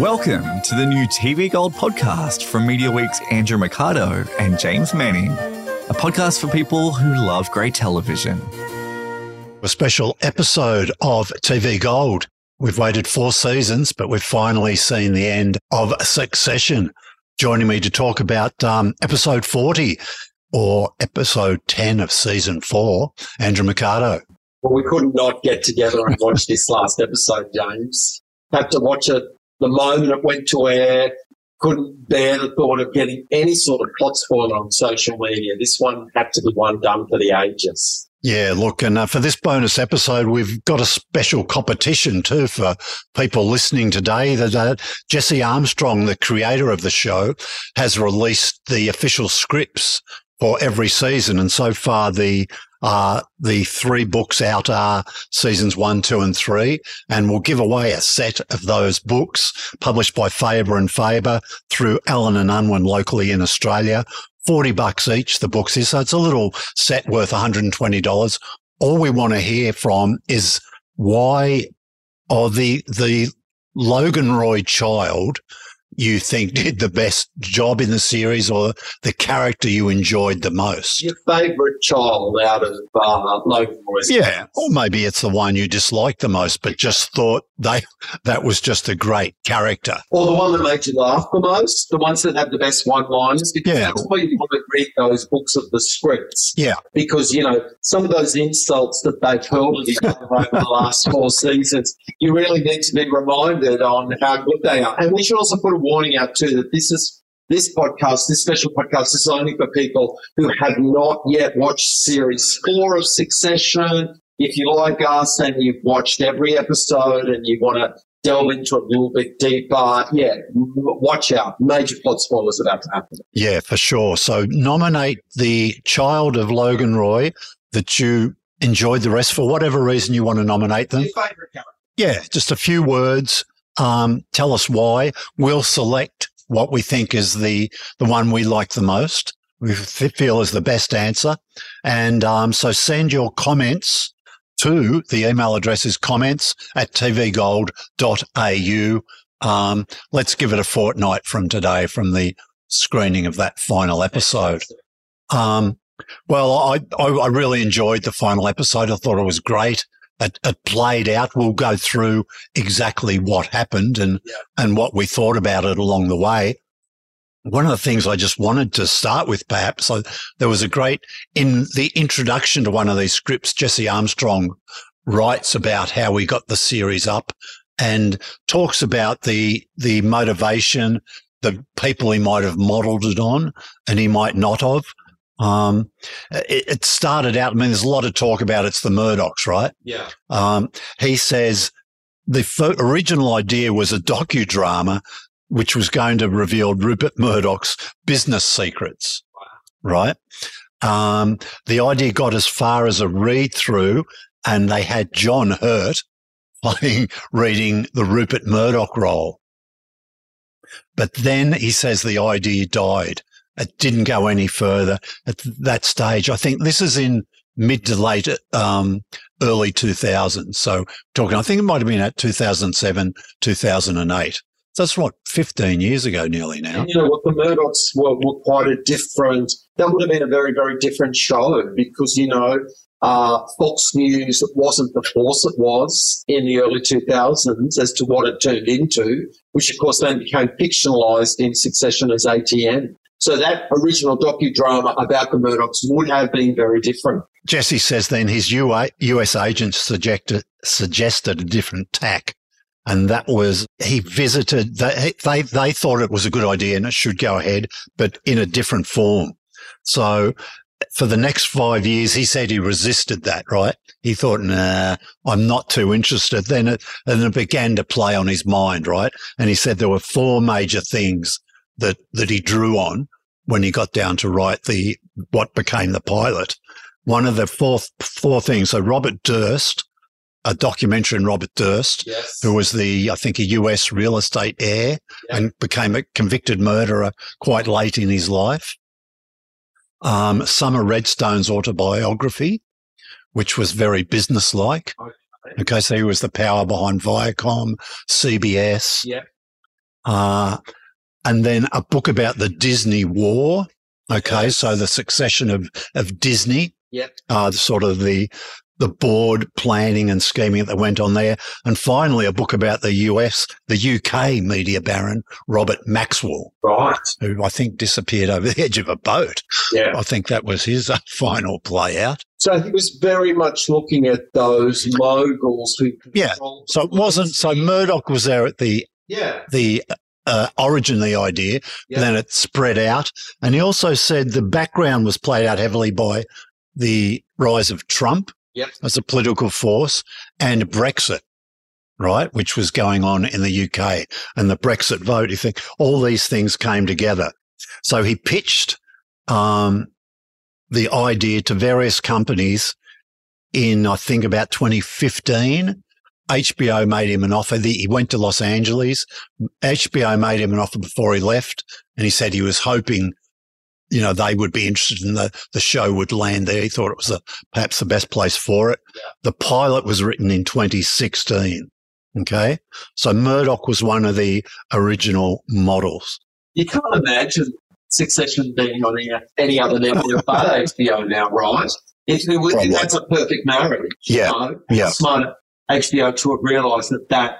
Welcome to the new TV Gold podcast from Media Week's Andrew Mercado and James Manning, a podcast for people who love great television. A special episode of TV Gold. We've waited four seasons, but we've finally seen the end of Succession. Joining me to talk about um, episode 40 or episode 10 of season four, Andrew Mercado. Well, we could not get together and watch this last episode, James. Had to watch it the moment it went to air. Couldn't bear the thought of getting any sort of plot spoiler on social media. This one had to be one done for the ages. Yeah, look, and uh, for this bonus episode, we've got a special competition too for people listening today. That uh, Jesse Armstrong, the creator of the show, has released the official scripts for every season, and so far the uh, the three books out are seasons one, two, and three, and we'll give away a set of those books published by Faber and Faber through Allen and Unwin locally in Australia. 40 bucks each, the books is. So it's a little set worth $120. All we want to hear from is why or the, the Logan Roy child you think did the best job in the series or the character you enjoyed the most? Your favourite child out of uh, Roy's Yeah, or maybe it's the one you disliked the most, but just thought they that was just a great character. Or the one that made you laugh the most, the ones that have the best one-liners. Because Yeah. that's why you want to read those books of the scripts. Yeah, Because, you know, some of those insults that they've hurled at each other over the last four seasons, you really need to be reminded on how good they are. And we should also put a warning out too that this is this podcast, this special podcast is only for people who have not yet watched series four of Succession. If you like us and you've watched every episode and you want to delve into it a little bit deeper, yeah, watch out. Major plot spoilers about to happen. yeah, for sure. So nominate the child of Logan Roy that you enjoyed the rest for whatever reason you want to nominate them. Your favourite character? Yeah, just a few words. Um, tell us why. We'll select what we think is the the one we like the most. We feel is the best answer, and um, so send your comments to the email address is comments at tvgold.au. Um, let's give it a fortnight from today, from the screening of that final episode. Um, well, I, I, I really enjoyed the final episode. I thought it was great. It, it played out. We'll go through exactly what happened and, Yeah. and what we thought about it along the way. One of the things I just wanted to start with, perhaps, so there was a great, in the introduction to one of these scripts, Jesse Armstrong writes about how we got the series up and talks about the, the motivation, the people he might have modeled it on and he might not have. Um, it, it started out, I mean, there's a lot of talk about it's the Murdochs, right? Yeah. Um, he says the fo- original idea was a docudrama which was going to reveal Rupert Murdoch's business secrets, right? Um, the idea got as far as a read through and they had John Hurt playing, reading the Rupert Murdoch role. But then he says the idea died. It didn't go any further at that stage. I think this is in mid to late, um, early 2000s. So talking, I think it might have been at 2007, 2008. So that's what, 15 years ago nearly now. And you know what? The Murdochs were, were quite a different. That would have been a very, very different show because you know uh, Fox News wasn't the force it was in the early 2000s as to what it turned into, which of course then became fictionalized in succession as ATN. So that original docudrama about the Murdochs would have been very different. Jesse says then his US agent suggested, suggested a different tack. And that was he visited, they, they, they thought it was a good idea and it should go ahead, but in a different form. So for the next five years, he said he resisted that, right? He thought, nah, I'm not too interested. Then it, and it began to play on his mind, right? And he said there were four major things that, that he drew on when he got down to write the, what became the pilot. One of the four, four things. So Robert Durst, a documentary on Robert Durst, Yes. who was the, I think, a US real estate heir Yeah. and became a convicted murderer quite late in his life. Um, Sumner Redstone's autobiography, which was very businesslike. Okay. Okay, so he was the power behind Viacom, CBS. Yeah. uh, and then a book about the Disney War. Okay, so the succession of of Disney. Yep. Uh, sort of the the board planning and scheming that went on there, and finally a book about the US, the UK media baron Robert Maxwell, Right. who I think disappeared over the edge of a boat. Yeah. I think that was his uh, final play out. So he was very much looking at those moguls who Yeah. So it wasn't. So Murdoch was there at the Yeah. the uh, the idea. Yeah. Then it spread out, and he also said the background was played out heavily by the rise of Trump Yep. as a political force and Brexit. Right, which was going on in the UK and the Brexit vote. You think all these things came together. So he pitched um, the idea to various companies in, I think, about 2015. HBO made him an offer. He went to Los Angeles. HBO made him an offer before he left, and he said he was hoping, you know, they would be interested in the the show would land there. He thought it was the, perhaps the best place for it. Yeah. The pilot was written in 2016. Okay, so Murdoch was one of the original models. You can't imagine Succession being on any, other network but HBO now, right? If it was, Probably. that's a perfect marriage. you Yeah, know? yeah. Smart HBO to have realised that that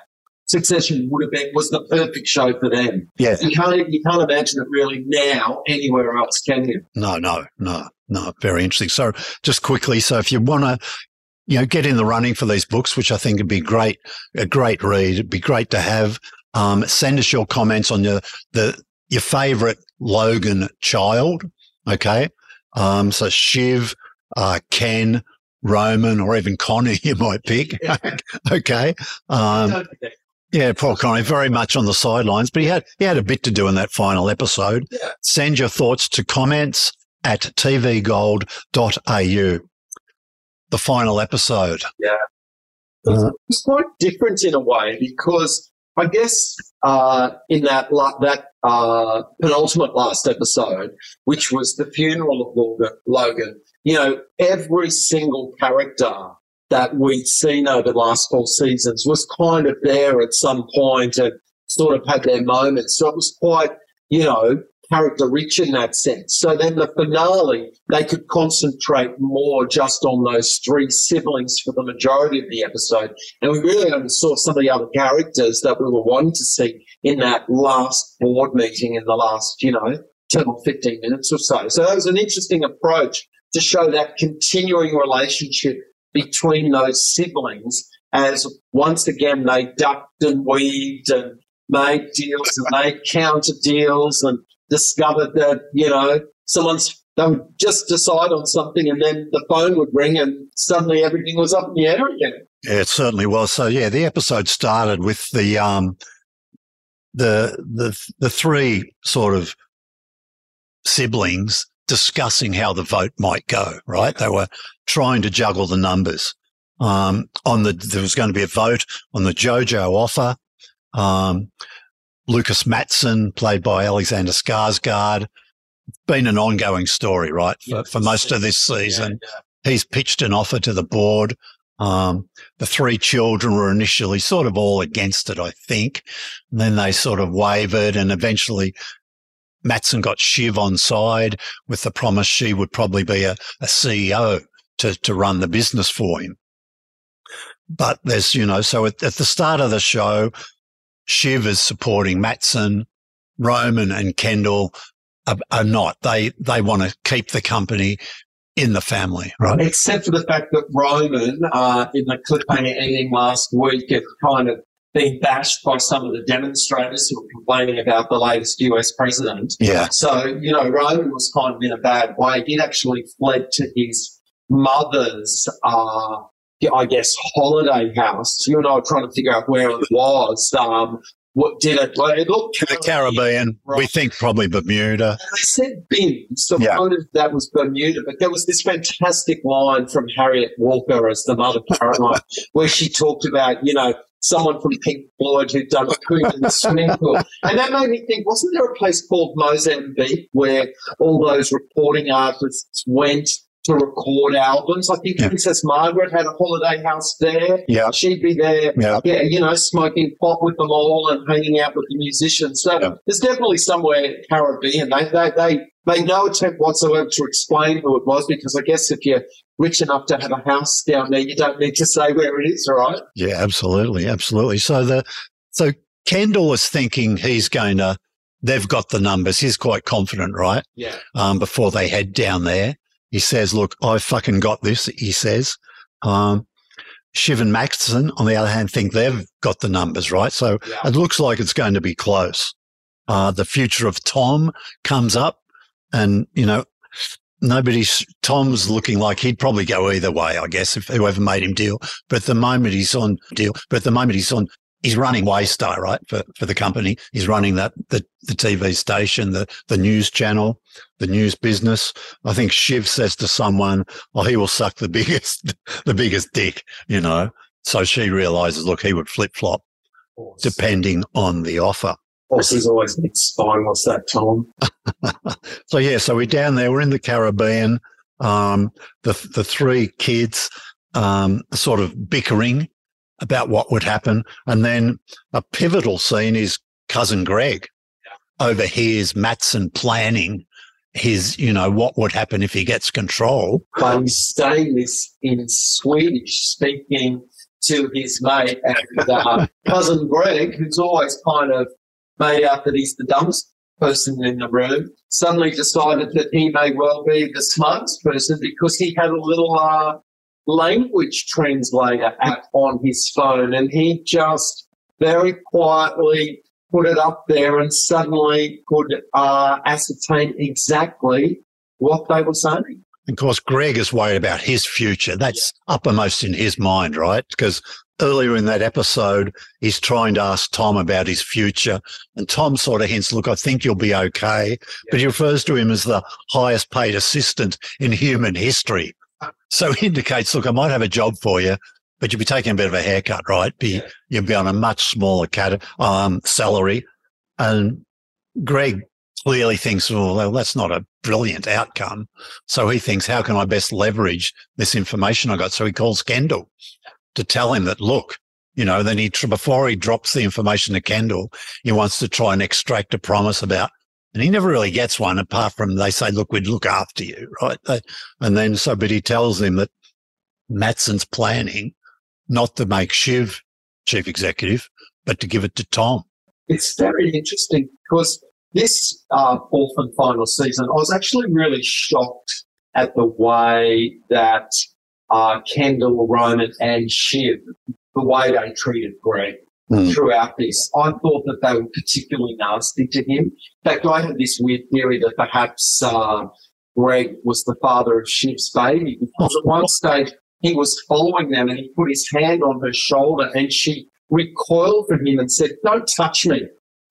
Succession would have been was the perfect show for them. Yeah, You can't you can't imagine it really now anywhere else, can you? No, no, no, no. Very interesting. So just quickly, so if you want to, you know, get in the running for these books, which I think would be great, a great read. It'd be great to have. Um, send us your comments on your the your favorite Logan child. Okay. Um, so Shiv, uh, Ken, Roman, or even Connie, you might pick. okay. Um, yeah, Paul Connery very much on the sidelines, but he had he had a bit to do in that final episode. Yeah. Send your thoughts to comments at tvgold.au. The final episode. Uh, It's quite different in a way because I guess uh, in that la- that uh, penultimate last episode, which was the funeral of Logan, Logan, you know, every single character that we'd seen over the last four seasons was kind of there at some point and sort of had their moments. So it was quite, you know, character rich in that sense. So then the finale, they could concentrate more just on those three siblings for the majority of the episode. And we really only saw some of the other characters that we were wanting to see in that last board meeting in the last, you know, 10 or 15 minutes or so. So that was an interesting approach to show that continuing relationship between those siblings as once again they ducked and weaved and made deals and made counter deals and discovered that, you know, someone's, they would just decide on something and then the phone would ring and suddenly everything was up in the air again. Yeah, it certainly was. So yeah, the episode started with the um the the the three sort of siblings discussing how the vote might go, right? They were trying to juggle the numbers. Um on the there was going to be a vote on the Gojo offer. Um Lucas Matson, played by Alexander Skarsgård, been an ongoing story, right? For, for most of this season Yeah, he's pitched an offer to the board. Um, the three children were initially sort of all against it, I think. And then they sort of wavered and eventually Matson got Shiv on side with the promise she would probably be a, a CEO to, to run the business for him. But there's, you know, so at, at the start of the show, Shiv is supporting Matson, Roman and Kendall are, are not. They, they want to keep the company in the family, right? Except for the fact that Roman, uh, in the cliffhanger ending last week, had kind of been bashed by some of the demonstrators who were complaining about the latest US president. Yeah. So, you know, Roman was kind of in a bad way. He'd actually fled to his mother's, uh, I guess, holiday house. You and I were trying to figure out where it was. Um, what did it? Like, it looked The Caribbean. We think probably Bermuda. And they said bin, so Yeah. I that was Bermuda. But there was this fantastic line from Harriet Walter as the mother Caroline, where she talked about, you know, someone from Pink Floyd who'd done a in the swimming pool. And that made me think, wasn't there a place called Mustique where all those reporting artists went to record albums. I think Yeah. Princess Margaret had a holiday house there. Yeah. She'd be there, Yeah. yeah, you know, smoking pot with them all and hanging out with the musicians. So Yeah. there's definitely somewhere Caribbean. They, they, they made no attempt whatsoever to explain who it was because I guess if you're rich enough to have a house down there, you don't need to say where it is, right? Yeah, absolutely, absolutely. So the so Kendall is thinking he's going to. They've got the numbers. He's quite confident, right? Yeah. Um, before they head down there, he says, "Look, I fucking got this." He says. Um, Shiv and Matson, on the other hand, think they've got the numbers, right? So Yeah. it looks like it's going to be close. Uh, the future of Tom comes up, and you know, nobody's Tom's looking like he'd probably go either way, I guess, if whoever made him deal. But the moment he's on deal. But the moment he's on, he's running Waystar, right, for, for the company. He's running that, the, the TV station, the, the news channel, the news business. I think Shiv says to someone, oh, he will suck the biggest, the biggest dick, you know. So she realizes, look, he would flip flop depending on the offer. Horses always need spineless that time. So yeah, so we're down there. We're in the Caribbean. Um, the the three kids um, sort of bickering about what would happen, and then a pivotal scene is cousin Greg overhears Matson planning his, you know, what would happen if he gets control. But he's saying this in Swedish, speaking to his mate and uh, cousin Greg, who's always kind of made out that he's the dumbest person in the room, suddenly decided that he may well be the smartest person because he had a little uh, language translator app on his phone and he just very quietly put it up there and suddenly could uh, ascertain exactly what they were saying. Of course, Greg is worried about his future. That's uppermost in his mind, right? Because earlier in that episode, he's trying to ask Tom about his future. And Tom sort of hints, look, I think you'll be okay. But he refers to him as the highest paid assistant in human history. So he indicates, look, I might have a job for you, but you'll be taking a bit of a haircut, right? Be, You'll be on a much smaller cat, um, salary. And Greg clearly thinks, well, that's not a brilliant outcome. So he thinks, how can I best leverage this information I got? So he calls Kendall to tell him that, look, you know, then he, before he drops the information to Kendall, he wants to try and extract a promise about, and he never really gets one apart from they say, look, we'd look after you, right? And then so, but he tells him that Matson's planning not to make Shiv chief executive, but to give it to Tom. It's very interesting because this uh, fourth and final season, I was actually really shocked at the way that uh, Kendall, Roman, and Shiv, the way they treated Greg Hmm. throughout this. I thought that they were particularly nasty to him. In fact, I had this weird theory that perhaps uh, Greg was the father of Shiv's baby because at one stage he was following them and he put his hand on her shoulder and she recoiled from him and said, Don't touch me.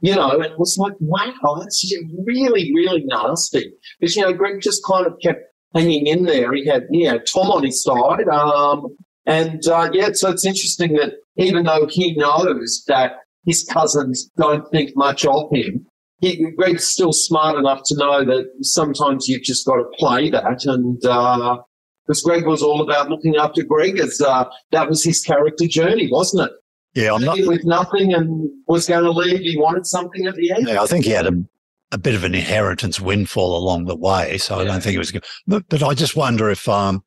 You know, and it was like, wow, that's really, really nasty. Because, you know, Greg just kind of kept hanging in there. He had, you know, Tom on his side. Um, and, uh, yeah, so it's interesting that even though he knows that his cousins don't think much of him, he, Greg's still smart enough to know that sometimes you've just got to play that. And, uh, because Greg was all about looking after Greg as, uh, that was his character journey, wasn't it? Yeah, I'm not, with nothing and was going to leave. He wanted something at the end. Yeah, I think he had a, a bit of an inheritance windfall along the way. So I don't think it was good. But, but I just wonder if, um,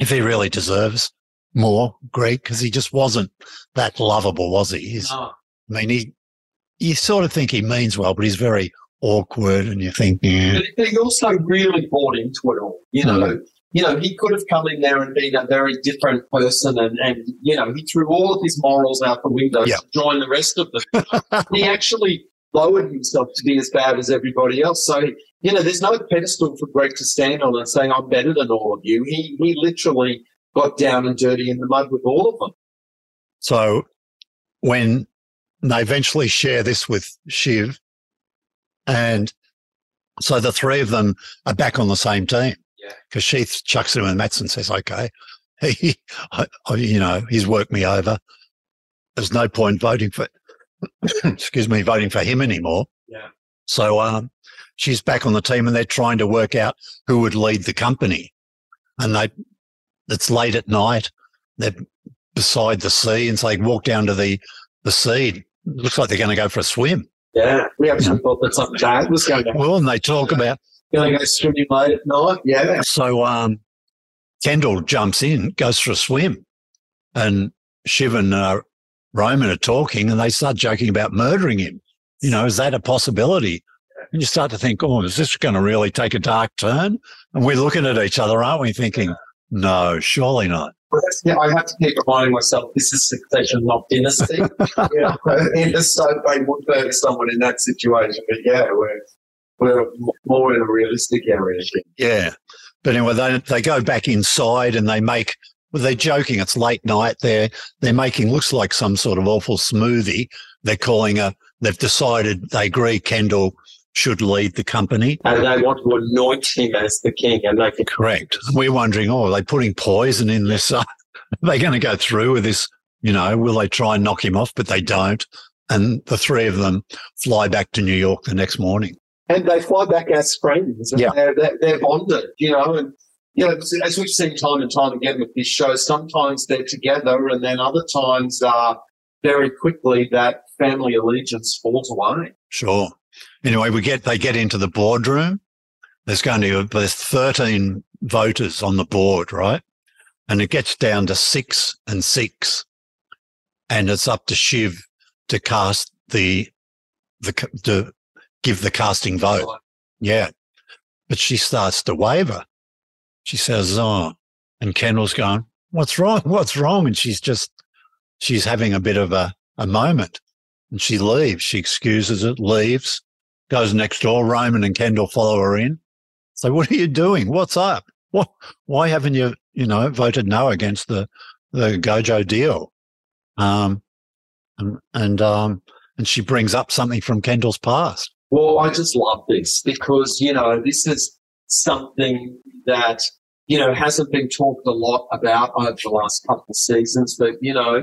if he really deserves more, Greg, because he just wasn't that lovable, was he? He's, No. I mean, he, you sort of think he means well, but he's very awkward and you think, yeah, But he also really bought into it all. You know, you know, he could have come in there and been a very different person, and and you know, he threw all of his morals out the window Yeah. to join the rest of them. he actually lowered himself to be as bad as everybody else. So you know, there's no pedestal for Greg to stand on and saying I'm better than all of you. He he literally got down and dirty in the mud with all of them. So when they eventually share this with Shiv, and so the three of them are back on the same team. Yeah. Because she chucks him and Matson says, okay, he, I, I- you know, he's worked me over. There's no point voting for, excuse me, voting for him anymore. Yeah. So, um, she's back on the team and they're trying to work out who would lead the company. and they, it's late at night. They're beside the sea, and so they walk down to the the sea. It looks like they're going to go for a swim. Yeah, we actually thought that something bad was going to happen. Well, and they talk about Going to go swimming late at night. Yeah. so. Um, Kendall jumps in, goes for a swim, and Shiv and uh, Roman are talking, and they start joking about murdering him. You know, is that a possibility? And you start to think, oh, is this going to really take a dark turn? And we're looking at each other, aren't we, thinking, no, surely not. Yeah, I have to keep reminding myself this is succession, not dynasty. yeah, in the so they would murder someone in that situation, but yeah, we're we're more in a realistic area. Yeah. But anyway, they, they go back inside and they make, they're joking. It's late night. They're, they're making, looks like some sort of awful smoothie. They're calling a, they've decided they agree Kendall should lead the company. And they want to anoint him as the king, and they can Correct. We're wondering, oh, are they putting poison in this? are they going to go through with this? You know, will they try and knock him off? But they don't. And the three of them fly back to New York the next morning. and they fly back as friends. And Yeah. they're, they're, they're bonded, you know. And you know, as we've seen time and time again with this show, sometimes they're together, and then other times, uh, very quickly that family allegiance falls away. Sure. Anyway, we get they get into the boardroom. There's going to be there's 13 voters on the board, right? And it gets down to six and six, and it's up to Shiv to cast the the to give the casting vote. Yeah, but she starts to waver. She says, "Oh," and Kendall's going, "What's wrong? What's wrong?" And she's just she's having a bit of a a moment. And she leaves. She excuses it, leaves, goes next door. Roman and Kendall follow her in. So, what are you doing? What's up? What? Why haven't you, you know, voted no against the the Gojo deal? Um, and and um, and she brings up something from Kendall's past. Well, I just love this because, you know, this is something that, you know, hasn't been talked a lot about over the last couple of seasons, but, you know,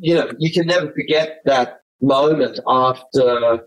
you know, you can never forget that moment after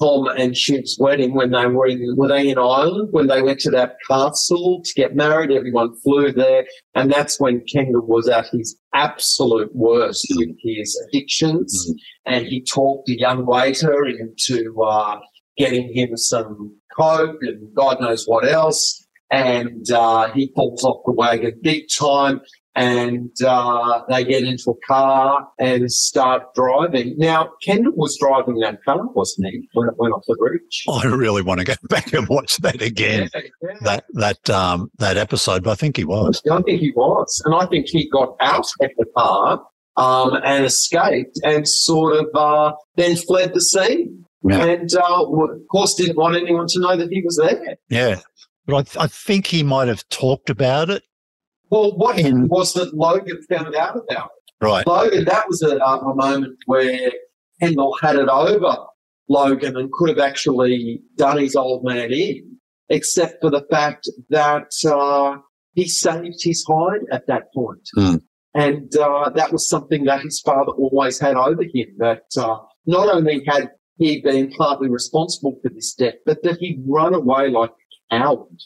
Tom and Shiv's wedding when they were in, were they in Ireland? When they went to that castle to get married, everyone flew there. And that's when Kendall was at his absolute worst with his addictions. And he talked a young waiter into, uh, getting him some coke and God knows what else. And uh, he falls off the wagon big time. And uh, they get into a car and start driving. Now, Kendall was driving that car, wasn't he, when it went off the bridge? I really want to go back and watch that again. yeah. That that um that episode, but I think he was. I think he was. And I think he got out of the car um, and escaped and sort of uh, then fled the scene. Yeah. And uh, of course, didn't want anyone to know that he was there. Yeah, but I th- I think he might have talked about it. Well, what In- was that Logan found out about? it? Right. Logan, that was a, a moment where Kendall had it over Logan and could have actually done his old man in, except for the fact that uh, he saved his hide at that point. Hmm. And uh, that was something that his father always had over him, that uh, not only had he been partly responsible for this death, but that he'd run away like coward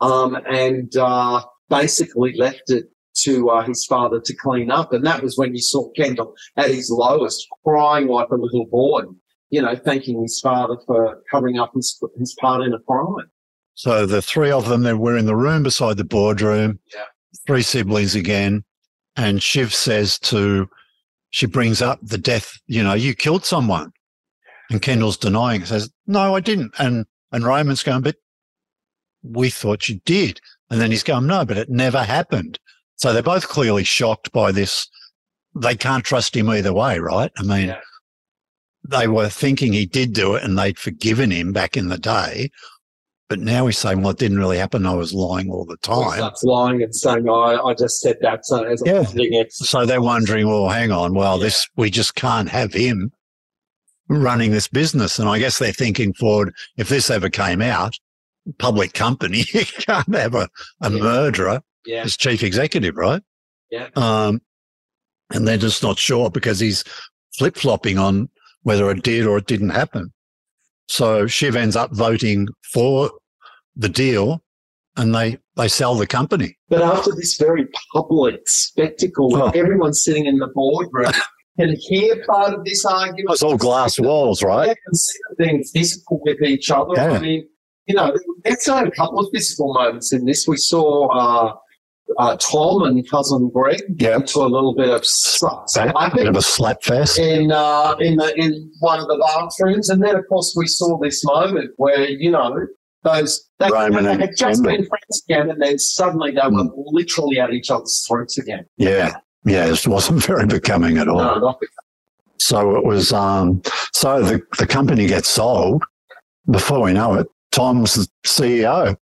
um, and uh, basically left it to uh, his father to clean up. And that was when you saw Kendall at his lowest, crying like a little boy, you know, thanking his father for covering up his, his part in a crime. So the three of them that were in the room beside the boardroom, Yeah. three siblings again. And Shiv says to, she brings up the death, you know, you killed someone. And Kendall's denying says, no, I didn't. And, and Roman's going, but we thought you did. And then he's going, no, but it never happened. So they're both clearly shocked by this. They can't trust him either way, right? I mean, Yeah. they were thinking he did do it and they'd forgiven him back in the day. But now he's saying, well, it didn't really happen. I was lying all the He time. starts lying and saying, I, I just said that so as Yeah. So they're wondering, well, hang on. Well, Yeah. this, we just can't have him running this business. And I guess they're thinking forward, if this ever came out, public company, you can't have a, a Yeah. murderer Yeah. as chief executive, right? Yeah. Um, and they're just not sure because he's flip flopping on whether it did or it didn't happen. So Shiv ends up voting for the deal and they, they sell the company. But after this very public spectacle, Oh. sitting in the boardroom can hear part of this argument. It's all glass walls, They right? can see them being physical with each other. Yeah. I mean, you know, say a couple of physical moments in this. We saw uh, uh, Tom and cousin Greg get Yeah. into a little bit of slap a Bit of a slap fest. in uh, in the in one of the bathrooms, and then of course we saw this moment where you know those they, Roman they had just been friends again, and then suddenly they were Mm. literally at each other's throats again. Yeah. Yeah, it wasn't very becoming at all. No, the- So it was, um, so the, the company gets sold. Before we know it, Tom's the CEO.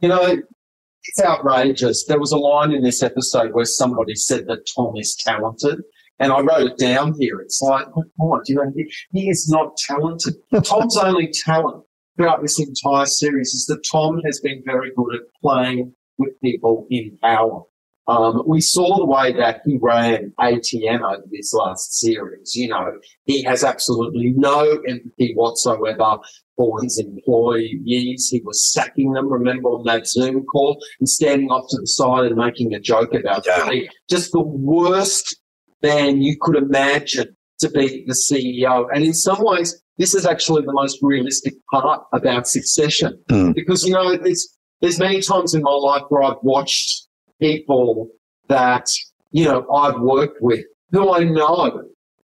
you know, it's outrageous. There was a line in this episode where somebody said that Tom is talented. And I wrote it down here. It's like, oh, God, you know, he, he is not talented. Tom's only talent throughout this entire series is that Tom has been very good at playing with people in power. Um, we saw the way that he ran ATN over this last series. You know, he has absolutely no empathy whatsoever for his employees. He was sacking them, remember, on that Zoom call and standing off to the side and making a joke about Yeah. it. Just the worst man you could imagine to be the CEO. And in some ways, this is actually the most realistic part about succession. Hmm. Because, you know, there's, there's many times in my life where I've watched people that, you know, I've worked with who I know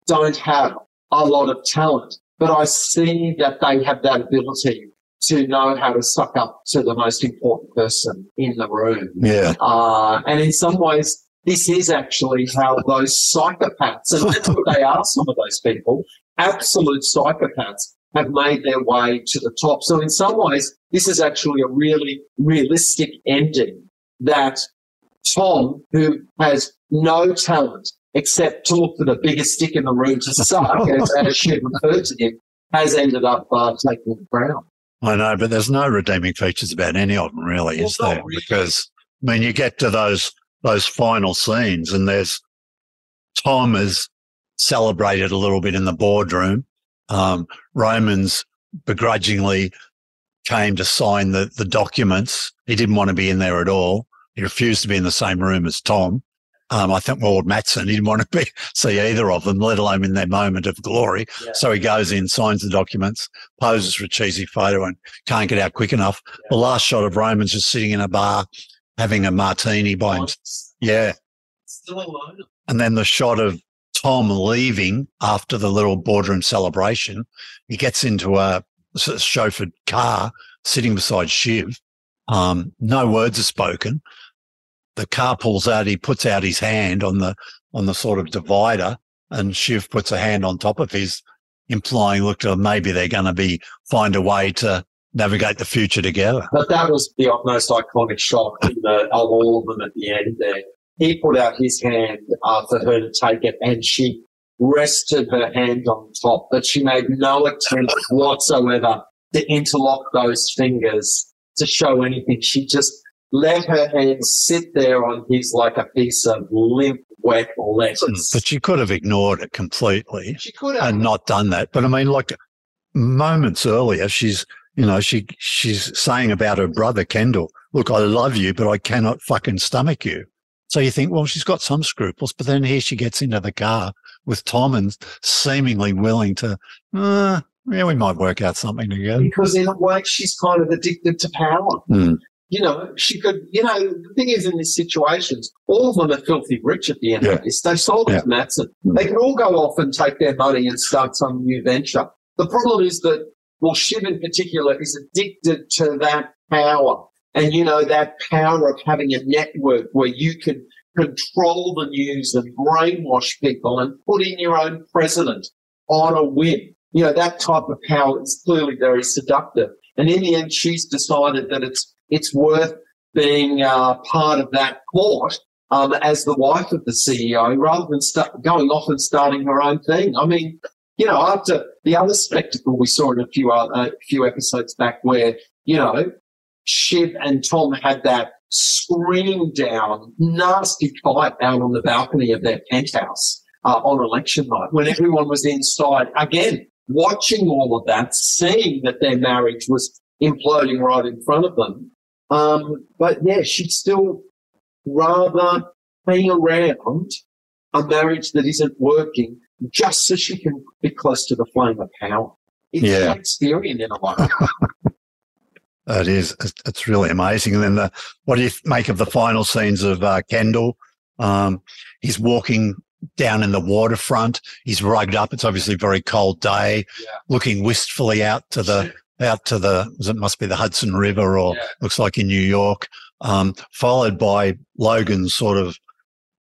don't have a lot of talent, but I see that they have that ability to know how to suck up to the most important person in the room. Yeah. Uh, and in some ways, this is actually how those psychopaths, and that's what they are, some of those people, absolute psychopaths, have made their way to the top. So in some ways, this is actually a really realistic ending that Tom, who has no talent except to look for the biggest stick in the room to suck, as, as she referred to him, has ended up uh, taking the crown. I know, but there's no redeeming features about any of them, really, Well, is there? really. Because I mean, you get to those those final scenes, and there's Tom is celebrated a little bit in the boardroom. Um, Romans begrudgingly came to sign the the documents. He didn't want to be in there at all. He refused to be in the same room as Tom. Um, I think Ward Matson he didn't want to be see either of them, let alone in their moment of glory. Yeah. So he goes in, signs the documents, poses for a cheesy photo, and can't get out quick enough. The last shot of Roman's just sitting in a bar having a martini by himself. Yeah. Still alone. And then the shot of Tom leaving after the little boardroom celebration. He gets into a chauffeured car sitting beside Shiv. Um, no words are spoken. The car pulls out. He puts out his hand on the on the sort of divider, and Shiv puts a hand on top of his, implying, "Look, uh, maybe they're going to be find a way to navigate the future together." But that was the most iconic shot the, of all of them at the end there. He put out his hand uh, for her to take it and she rested her hand on top, but she made no attempt whatsoever to interlock those fingers to show anything. She just let her hand sit there on his like a piece of limp, wet lettuce. But she could have ignored it completely. she could have. and not done that. But I mean, like moments earlier, she's, you know, she, she's saying about her brother, Kendall, look, I love you, but I cannot fucking stomach you. So you think, well, she's got some scruples, but then here she gets into the car with Tom and seemingly willing to, uh, yeah, we might work out something together. because in a way she's kind of addicted to power. Hmm. You know, she could, you know, the thing is in these situations, all of them are filthy rich at the end Yeah. of this. They sold it Yeah. to Matson. They could all go off and take their money and start some new venture. The problem is that, well, Shiv in particular is addicted to that power. And, you know, that power of having a network where you can control the news and brainwash people and put in your own president on a whim. You know, that type of power is clearly very seductive. And in the end, she's decided that it's, it's worth being uh, part of that court um, as the wife of the CEO rather than start going off and starting her own thing. I mean, you know, after the other spectacle we saw in a few uh, a few episodes back where, you know, Shiv and Tom had that scream down, nasty fight out on the balcony of their penthouse uh, on election night when everyone was inside. Again, watching all of that, seeing that their marriage was imploding right in front of them. Um, but yeah, she'd still rather hang around a marriage that isn't working just so she can be close to the flame of power. It's Yeah. Shakespearean in a way. It is. It's- It's really amazing. And then the, what do you make of the final scenes of uh, Kendall? Um, he's walking down in the waterfront. He's rugged up. It's obviously a very cold day, Yeah. looking wistfully out to the, out to the, it must be the Hudson River or Yeah. looks like in New York, um, followed by Logan's sort of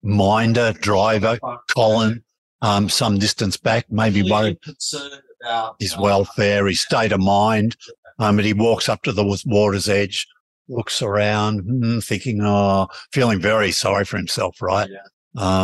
minder, driver, Colin, um, some distance back, maybe worried about his uh, welfare, his state of mind. Um, but he walks up to the water's edge, looks around, hmm, thinking, oh, feeling very sorry for himself, right? Yeah.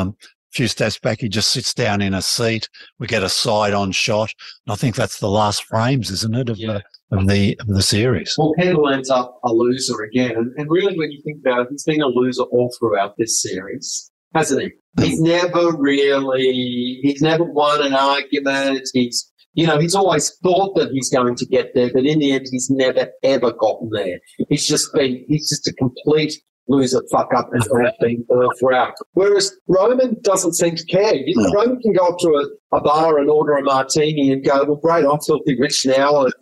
Um, a few steps back, he just sits down in a seat. We get a side on shot. And I think that's the last frames, isn't it, of, Yeah. the, of the of the series? Well, Kendall ends up a loser again. And, and really, when you think about it, he's been a loser all throughout this series, hasn't he? He's hmm. never really, he's never won an argument. He's, you know, he's always thought that he's going to get there, but in the end, he's never, ever gotten there. He's just been, he's just a complete loser, fuck up, and has been throughout. Whereas Roman doesn't seem to care. No. Roman can go up to a, a bar and order a martini and go, well, great, I'm filthy rich now. And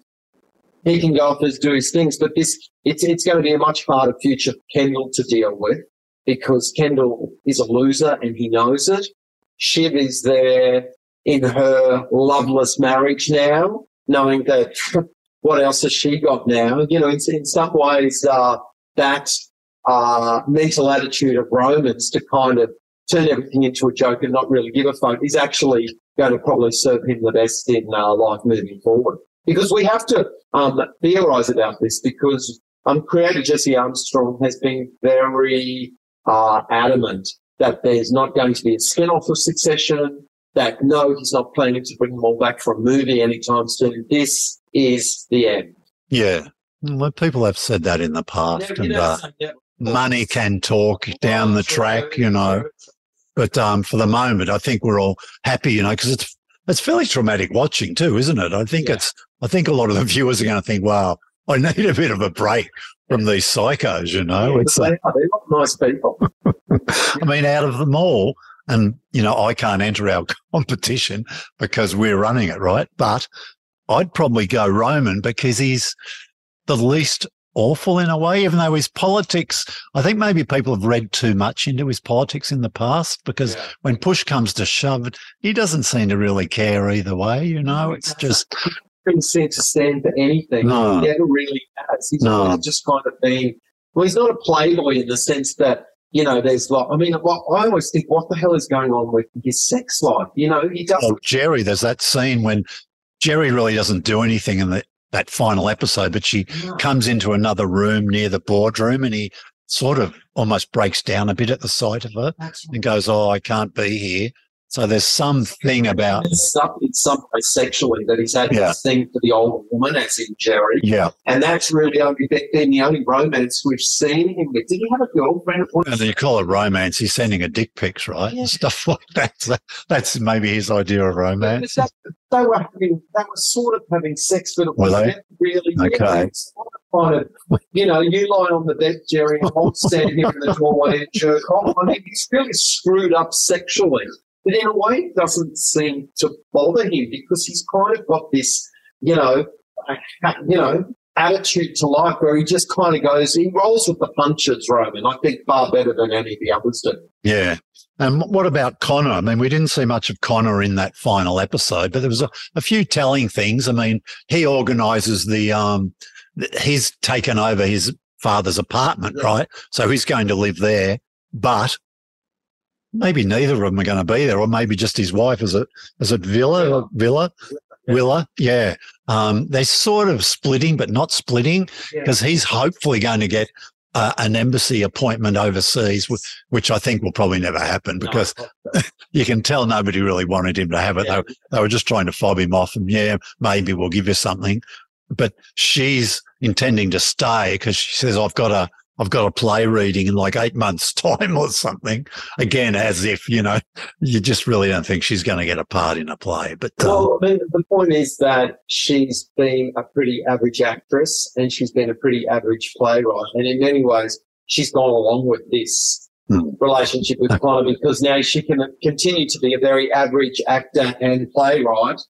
he can go off and do his things, but this it's it's going to be a much harder future for Kendall to deal with because Kendall is a loser and he knows it. Shiv is there in her loveless marriage now, knowing that what else has she got now? You know, in, in some ways, uh, that uh, mental attitude of Romans to kind of turn everything into a joke and not really give a fuck is actually going to probably serve him the best in uh, life moving forward. Because we have to um, theorize about this because um, creator Jesse Armstrong has been very uh, adamant that there's not going to be a spin-off of Succession, that no, he's not planning to bring them all back for a movie anytime soon. This is the end. Yeah. Well, people have said that in the past, Never- and uh, money can talk down the track, you know. But um, for the moment, I think we're all happy, you know, because it's it's fairly traumatic watching too, isn't it? I think Yeah. it's. I think a lot of the viewers are going to think, "Wow, I need a bit of a break from these psychos." You know, it's. they are. They're not nice people. I mean, out of them all, and you know, I can't enter our competition because we're running it, right? But I'd probably go Roman because he's the least awful in a way, even though his politics, I think maybe people have read too much into his politics in the past because Yeah. when push comes to shove, he doesn't seem to really care either way. You know, it's just, Didn't seem to stand for anything. No. He never really has. He's No. just kind of been. Well, he's not a playboy in the sense that you know. There's like. I mean, I always think, what the hell is going on with his sex life? You know, he doesn't. oh, Gerri, there's that scene when Gerri really doesn't do anything in the, that final episode, but she comes into another room near the boardroom and he sort of almost breaks down a bit at the sight of her and goes, Oh, I can't be here. So there's something about, It's some, in some sexually that he's had Yeah. this thing for the older woman, as in Gerri, yeah. and that's really only been the only romance we've seen him with. Did he have a girlfriend And you call it romance. He's sending a dick pics, right? Yeah. Stuff like that. So that's maybe his idea of romance. That, they were having, they were sort of having sex, but it Were was they? never really. Okay. Kind of, you know, you lie on the bed, Gerri, and I'll stand here in the doorway and jerk off. I mean, he's really screwed up sexually. But in a way, it doesn't seem to bother him because he's kind of got this, you know, you know, attitude to life where he just kind of goes, he rolls with the punches, Roman. I think far better than any of the others do. Yeah. And what about Connor? I mean, we didn't see much of Connor in that final episode, but there was a, a few telling things. I mean, he organizes the, um, he's taken over his father's apartment, Yeah. right? So he's going to live there, but maybe neither of them are going to be there, or maybe just his wife. Is it, is it Villa Villa? Yeah. Willa? Yeah. Um, they're sort of splitting, but not splitting Yeah. because he's hopefully going to get uh, an embassy appointment overseas, which I think will probably never happen because you can tell nobody really wanted him to have it. Yeah. They, they were just trying to fob him off and yeah, maybe we'll give you something. But she's intending to stay because she says, I've got a, I've got a play reading in like eight months' time or something. Again, as if, you know, you just really don't think she's going to get a part in a play. But um, well, I mean, the point is that she's been a pretty average actress and she's been a pretty average playwright. And in many ways, she's gone along with this Hmm. relationship with Connor because now she can continue to be a very average actor and playwright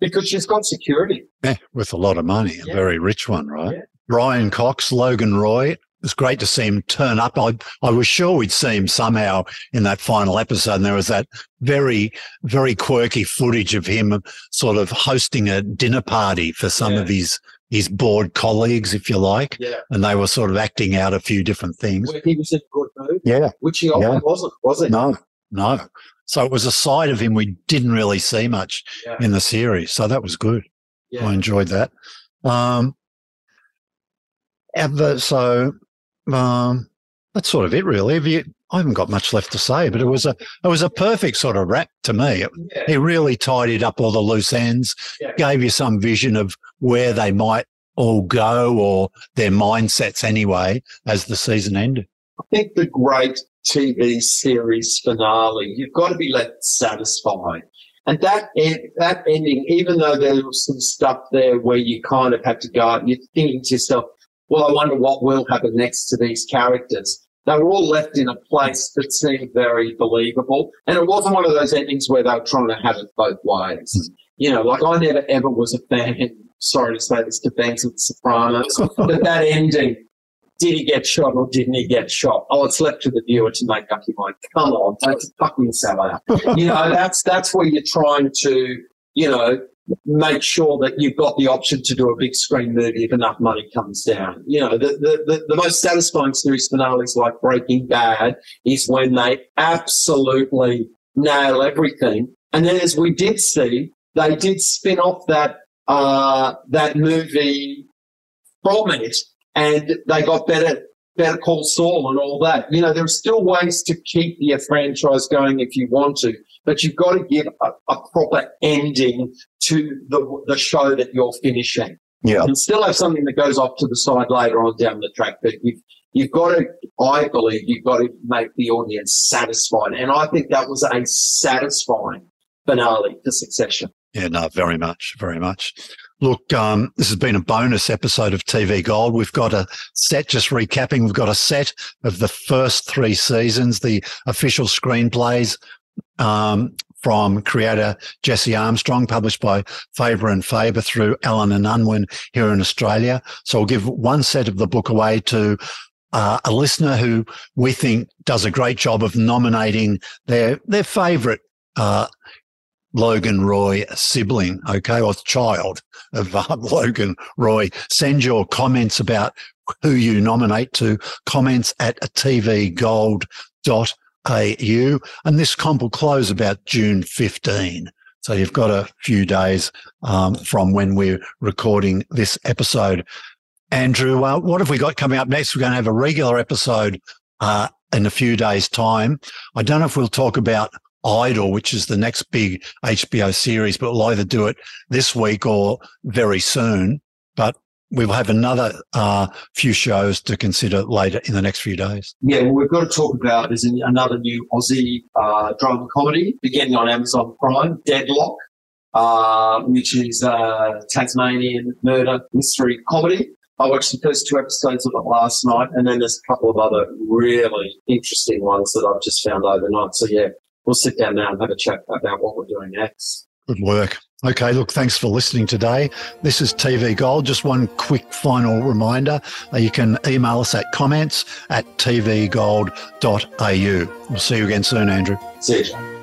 because she's got security. yeah, with a lot of money, a Yeah. very rich one, right? Yeah. Brian Cox, Logan Roy. It's great to see him turn up. I, I was sure we'd see him somehow in that final episode. And there was that very, very quirky footage of him sort of hosting a dinner party for some Yeah. of his, his board colleagues, if you like. Yeah. And they were sort of acting out a few different things. Where he was in good mood, Yeah. which he often Yeah. wasn't, was he? No, no. So it was a side of him we didn't really see much Yeah. in the series. So that was good. I enjoyed that. Um, ever, so um, that's sort of it, really. You, I haven't got much left to say, but it was a it was a perfect sort of wrap to me. It, Yeah. he really tidied up all the loose ends, Yeah. gave you some vision of where they might all go or their mindsets anyway as the season ended. I think the great TV series finale, you've got to be left satisfied. And that en- that ending, even though there was some stuff there where you kind of had to go, you're thinking to yourself, well, I wonder what will happen next to these characters. They were all left in a place that seemed very believable. And it wasn't one of those endings where they were trying to have it both ways. You know, like I never ever was a fan, sorry to say this to fans of The Sopranos, but that ending, did he get shot or didn't he get shot? Oh, it's left to the viewer to make up your mind. Come on, the fucking sell out. You know, that's that's where you're trying to, you know, make sure that you've got the option to do a big screen movie if enough money comes down. You know, the the, the, the most satisfying series finales like Breaking Bad is when they absolutely nail everything. And then as we did see, they did spin off that uh that movie from it and they got better better call Saul and all that. You know, there are still ways to keep your franchise going if you want to, but you've got to give a, a proper ending to the the show that you're finishing. Yeah. And still have something that goes off to the side later on down the track, but you've you've got to I believe you've got to make the audience satisfied. And I think that was a satisfying finale to succession. Yeah, no, very much, very much. Look, um, this has been a bonus episode of TV Gold. We've got a set, just recapping, we've got a set of the first three seasons, the official screenplays um, from creator Jesse Armstrong, published by Faber and Faber through Allen and Unwin here in Australia. So I'll give one set of the book away to uh, a listener who we think does a great job of nominating their their favourite uh, Logan Roy sibling, okay, or child of uh, Logan Roy. Send your comments about who you nominate to comments at tvgold.au. And this comp will close about June 15. So you've got a few days um, from when we're recording this episode. Andrew, uh, what have we got coming up next? We're going to have a regular episode uh, in a few days' time. I don't know if we'll talk about Idol, which is the next big HBO series, but we'll either do it this week or very soon. But we'll have another uh, few shows to consider later in the next few days. Yeah, well, we've got to talk about is another new Aussie uh, drama comedy beginning on Amazon Prime, Deadloch, uh, which is a Tasmanian murder mystery comedy. I watched the first two episodes of it last night, and then there's a couple of other really interesting ones that I've just found overnight. So yeah, we'll sit down now and have a chat about what we're doing next. Good work. Okay, look, thanks for listening today. This is TV Gold. Just one quick final reminder. Uh, you can email us at comments at tvgold.au. We'll see you again soon, Andrew. See you.